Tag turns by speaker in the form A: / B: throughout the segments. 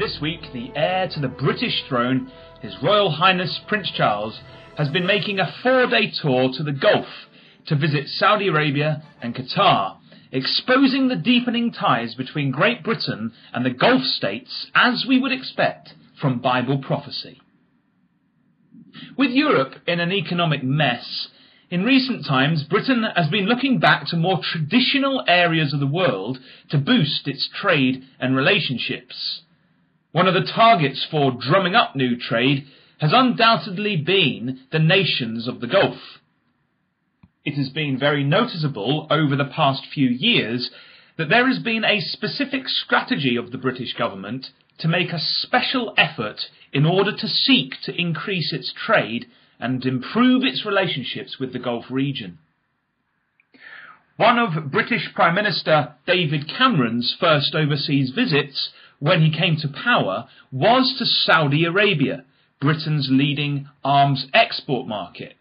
A: This week, the heir to the British throne, His Royal Highness Prince Charles, has been making a four day tour to the Gulf to visit Saudi Arabia and Qatar, exposing the deepening ties between Great Britain and the Gulf states as we would expect from Bible prophecy. With Europe in an economic mess, in recent times Britain has been looking back to more traditional areas of the world to boost its trade and relationships. One of the targets for drumming up new trade has undoubtedly been the nations of the Gulf. It has been very noticeable over the past few years that there has been a specific strategy of the British government to make a special effort in order to seek to increase its trade and improve its relationships with the Gulf region. One of British Prime Minister David Cameron's first overseas visits when he came to power was to Saudi Arabia, Britain's leading arms export market,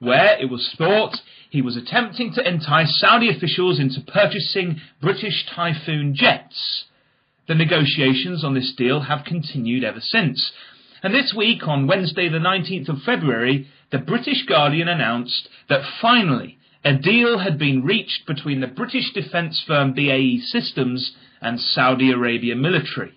A: where it was thought he was attempting to entice Saudi officials into purchasing British Typhoon jets. The negotiations on this deal have continued ever since. And this week, on Wednesday, the 19th of February, the British Guardian announced that finally a deal had been reached between the British defence firm BAE Systems and Saudi Arabia military.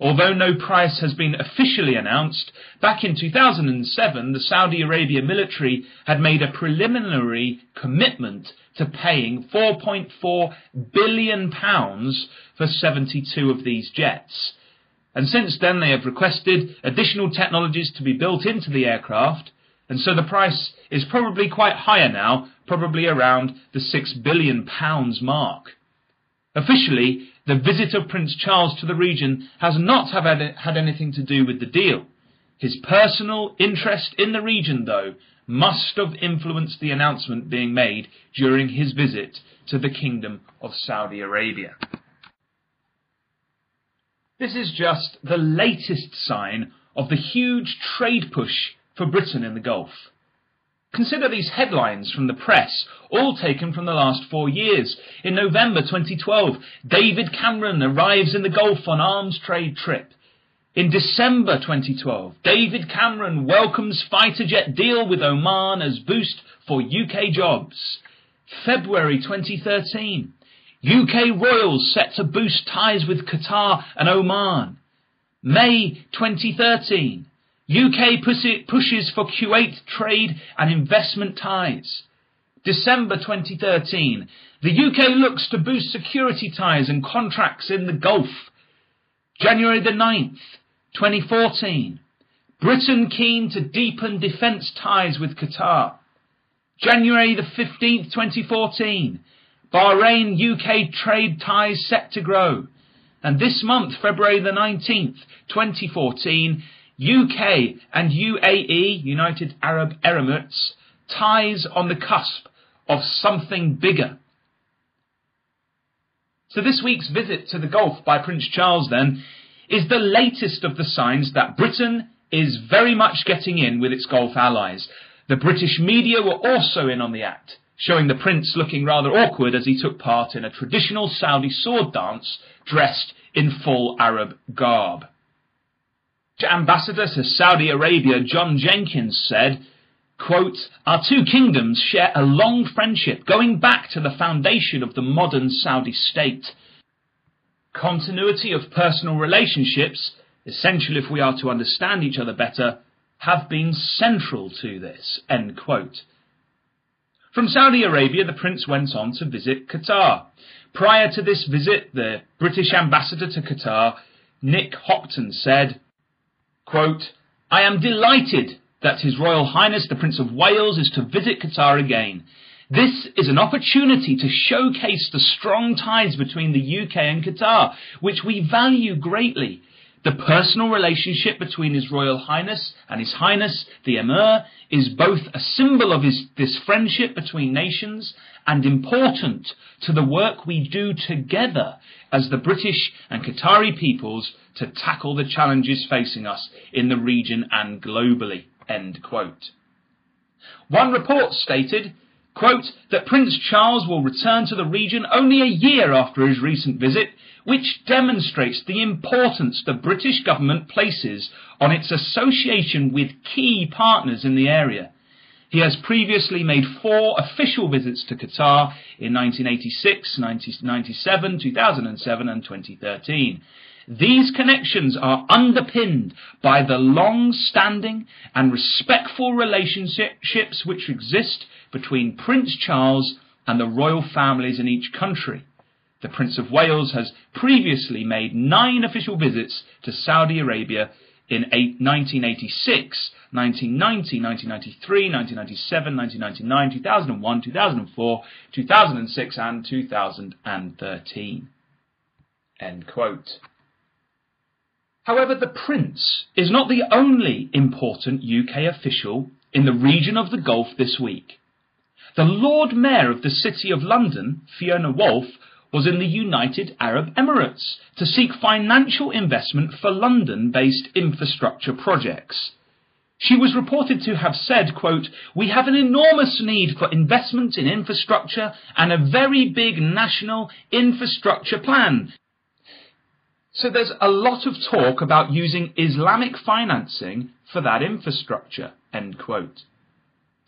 A: Although no price has been officially announced, back in 2007 the Saudi Arabia military had made a preliminary commitment to paying 4.4 billion pounds for 72 of these jets. And since then they have requested additional technologies to be built into the aircraft, and so the price is probably quite higher now, probably around the 6 billion pounds mark. Officially, the visit of Prince Charles to the region has not have had anything to do with the deal. His personal interest in the region, though, must have influenced the announcement being made during his visit to the Kingdom of Saudi Arabia. This is just the latest sign of the huge trade push for Britain in the Gulf. Consider these headlines from the press, all taken from the last four years. In November 2012, David Cameron arrives in the Gulf on arms trade trip. In December 2012, David Cameron welcomes fighter jet deal with Oman as boost for UK jobs. February 2013, UK Royals set to boost ties with Qatar and Oman. May 2013, UK pushes for Kuwait trade and investment ties. December 2013. The UK looks to boost security ties and contracts in the Gulf. January the 9th, 2014. Britain keen to deepen defence ties with Qatar. January the 15th, 2014. Bahrain UK trade ties set to grow. And this month, February the 19th, 2014, UK and UAE, United Arab Emirates, ties on the cusp of something bigger. So this week's visit to the Gulf by Prince Charles then is the latest of the signs that Britain is very much getting in with its Gulf allies. The British media were also in on the act, showing the prince looking rather awkward as he took part in a traditional Saudi sword dance dressed in full Arab garb. Ambassador to Saudi Arabia John Jenkins said, quote, Our two kingdoms share a long friendship going back to the foundation of the modern Saudi state. Continuity of personal relationships, essential if we are to understand each other better, have been central to this. End quote. From Saudi Arabia, the prince went on to visit Qatar. Prior to this visit, the British ambassador to Qatar, Nick Hopton, said, Quote, I am delighted that His Royal Highness the Prince of Wales is to visit Qatar again. This is an opportunity to showcase the strong ties between the UK and Qatar, which we value greatly. The personal relationship between His Royal Highness and His Highness the Emir is both a symbol of his, this friendship between nations and important to the work we do together as the British and Qatari peoples to tackle the challenges facing us in the region and globally. End quote. One report stated quote, that Prince Charles will return to the region only a year after his recent visit, which demonstrates the importance the British government places on its association with key partners in the area. He has previously made four official visits to Qatar in 1986, 1997, 2007 and 2013. These connections are underpinned by the long-standing and respectful relationships which exist between Prince Charles and the royal families in each country. The Prince of Wales has previously made nine official visits to Saudi Arabia in 1986, 1990, 1993, 1997, 1999, 2001, 2004, 2006 and 2013. End quote. However, the Prince is not the only important UK official in the region of the Gulf this week. The Lord Mayor of the City of London, Fiona Woolf, was in the United Arab Emirates to seek financial investment for London-based infrastructure projects. She was reported to have said, quote, We have an enormous need for investment in infrastructure and a very big national infrastructure plan. So there's a lot of talk about using Islamic financing for that infrastructure, end quote.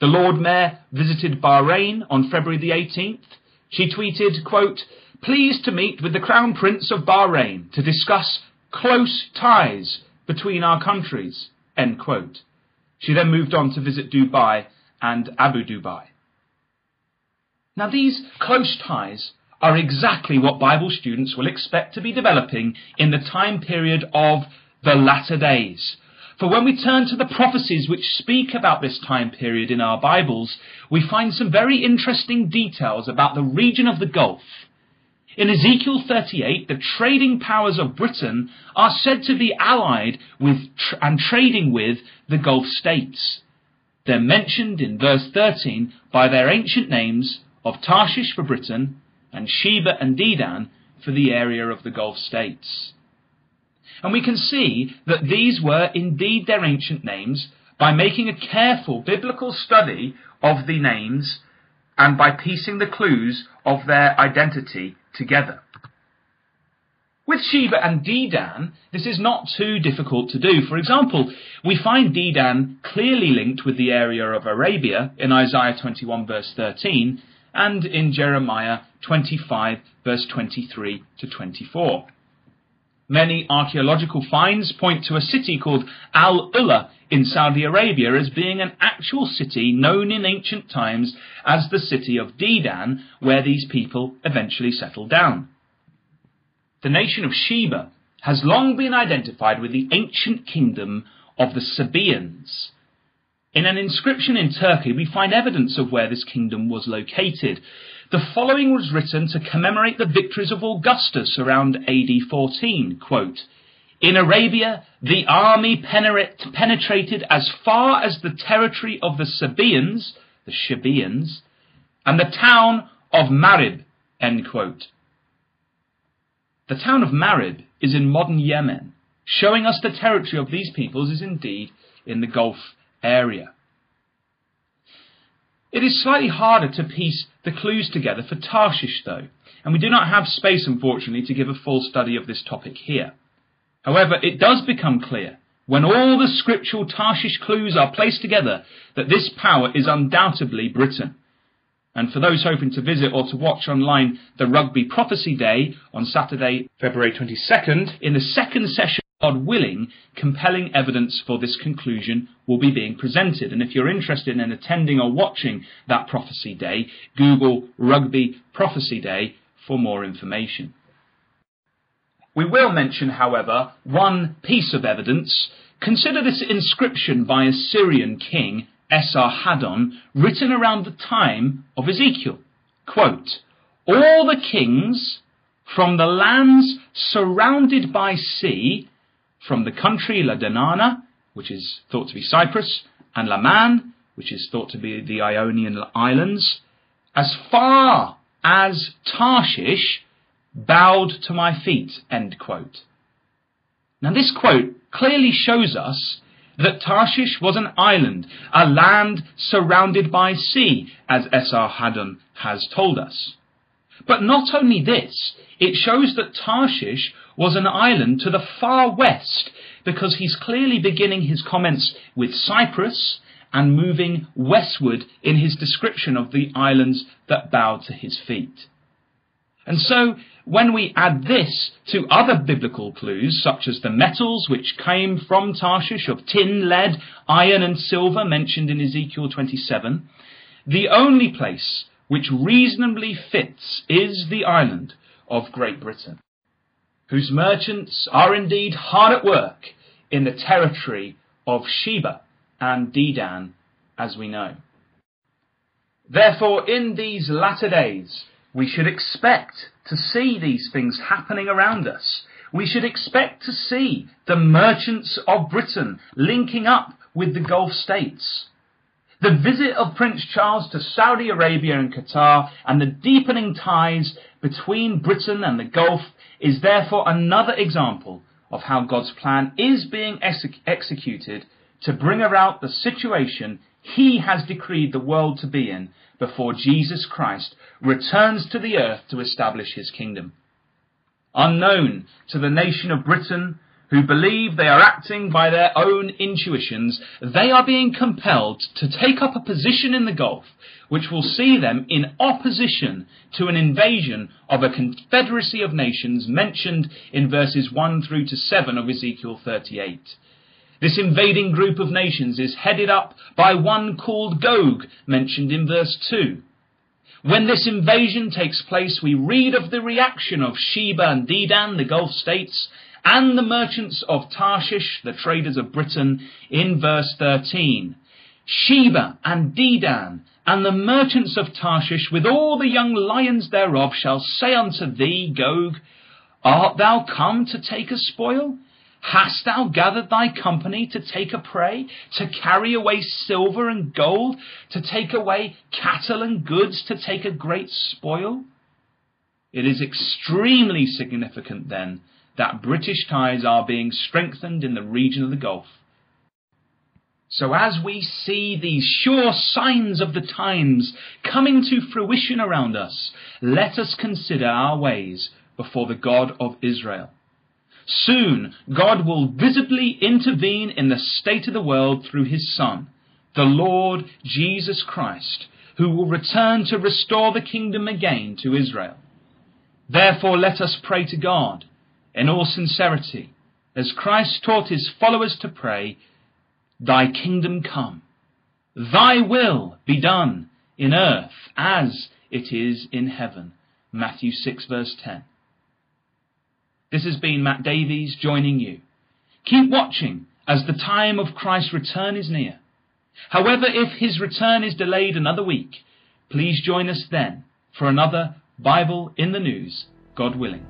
A: The Lord Mayor visited Bahrain on February the 18th. She tweeted, quote, pleased to meet with the Crown Prince of Bahrain to discuss close ties between our countries, end quote. She then moved on to visit Dubai and Abu Dhabi. Now these close ties are exactly what Bible students will expect to be developing in the time period of the latter days. For when we turn to the prophecies which speak about this time period in our Bibles, we find some very interesting details about the region of the Gulf. In Ezekiel 38, the trading powers of Britain are said to be allied with tr- and trading with the Gulf states. They're mentioned in verse 13 by their ancient names of Tarshish for Britain and Sheba and Dedan for the area of the Gulf states. And we can see that these were indeed their ancient names by making a careful biblical study of the names and by piecing the clues of their identity together. With Sheba and Dedan, this is not too difficult to do. For example, we find Dedan clearly linked with the area of Arabia in Isaiah 21 verse 13 and in Jeremiah 25 verse 23 to 24. Many archaeological finds point to a city called Al-Ula in Saudi Arabia as being an actual city known in ancient times as the city of Dedan, where these people eventually settled down. The nation of Sheba has long been identified with the ancient kingdom of the Sabaeans. In an inscription in Turkey, we find evidence of where this kingdom was located. The following was written to commemorate the victories of Augustus around AD 14. Quote, in Arabia, the army penetrated as far as the territory of the Sabaeans, the Shabeans, and the town of Marib. End quote. The town of Marib is in modern Yemen, showing us the territory of these peoples is indeed in the Gulf area. It is slightly harder to piece the clues together for Tarshish, though, and we do not have space, unfortunately, to give a full study of this topic here. However, it does become clear, when all the scriptural Tarshish clues are placed together, that this power is undoubtedly Britain. And for those hoping to visit or to watch online the Rugby Prophecy Day on Saturday, February 22nd, in the second session God willing, compelling evidence for this conclusion will be being presented. And if you're interested in attending or watching that prophecy day, Google Rugby Prophecy Day for more information. We will mention, however, one piece of evidence. Consider this inscription by a Syrian king, Esarhaddon, written around the time of Ezekiel. Quote, All the kings from the lands surrounded by sea from the country Ladanana, which is thought to be Cyprus, and Laman, which is thought to be the Ionian Islands, as far as Tarshish, bowed to my feet, end quote. Now this quote clearly shows us that Tarshish was an island, a land surrounded by sea, as Esarhaddon has told us. But not only this, it shows that Tarshish was an island to the far west, because he's clearly beginning his comments with Cyprus and moving westward in his description of the islands that bowed to his feet. And so, when we add this to other biblical clues, such as the metals which came from Tarshish of tin, lead, iron, and silver mentioned in Ezekiel 27, the only place which reasonably fits is the island of Great Britain, whose merchants are indeed hard at work in the territory of Sheba and Dedan, as we know. Therefore, in these latter days, we should expect to see these things happening around us. We should expect to see the merchants of Britain linking up with the Gulf states. The visit of Prince Charles to Saudi Arabia and Qatar and the deepening ties between Britain and the Gulf is therefore another example of how God's plan is being executed to bring about the situation he has decreed the world to be in before Jesus Christ returns to the earth to establish his kingdom. Unknown to the nation of Britain, who believe they are acting by their own intuitions, they are being compelled to take up a position in the Gulf which will see them in opposition to an invasion of a confederacy of nations mentioned in verses 1 through to 7 of Ezekiel 38. This invading group of nations is headed up by one called Gog, mentioned in verse 2. When this invasion takes place, we read of the reaction of Sheba and Dedan, the Gulf states, and the merchants of Tarshish, the traders of Britain, in verse 13. Sheba and Dedan and the merchants of Tarshish with all the young lions thereof shall say unto thee, Gog, Art thou come to take a spoil? Hast thou gathered thy company to take a prey, to carry away silver and gold, to take away cattle and goods, to take a great spoil? It is extremely significant then that British ties are being strengthened in the region of the Gulf. So as we see these sure signs of the times coming to fruition around us, let us consider our ways before the God of Israel. Soon, God will visibly intervene in the state of the world through his Son, the Lord Jesus Christ, who will return to restore the kingdom again to Israel. Therefore, let us pray to God in all sincerity, as Christ taught his followers to pray, Thy kingdom come, Thy will be done in earth as it is in heaven. Matthew 6 verse 10. This has been Matt Davies joining you. Keep watching as the time of Christ's return is near. However, if his return is delayed another week, please join us then for another Bible in the News, God willing.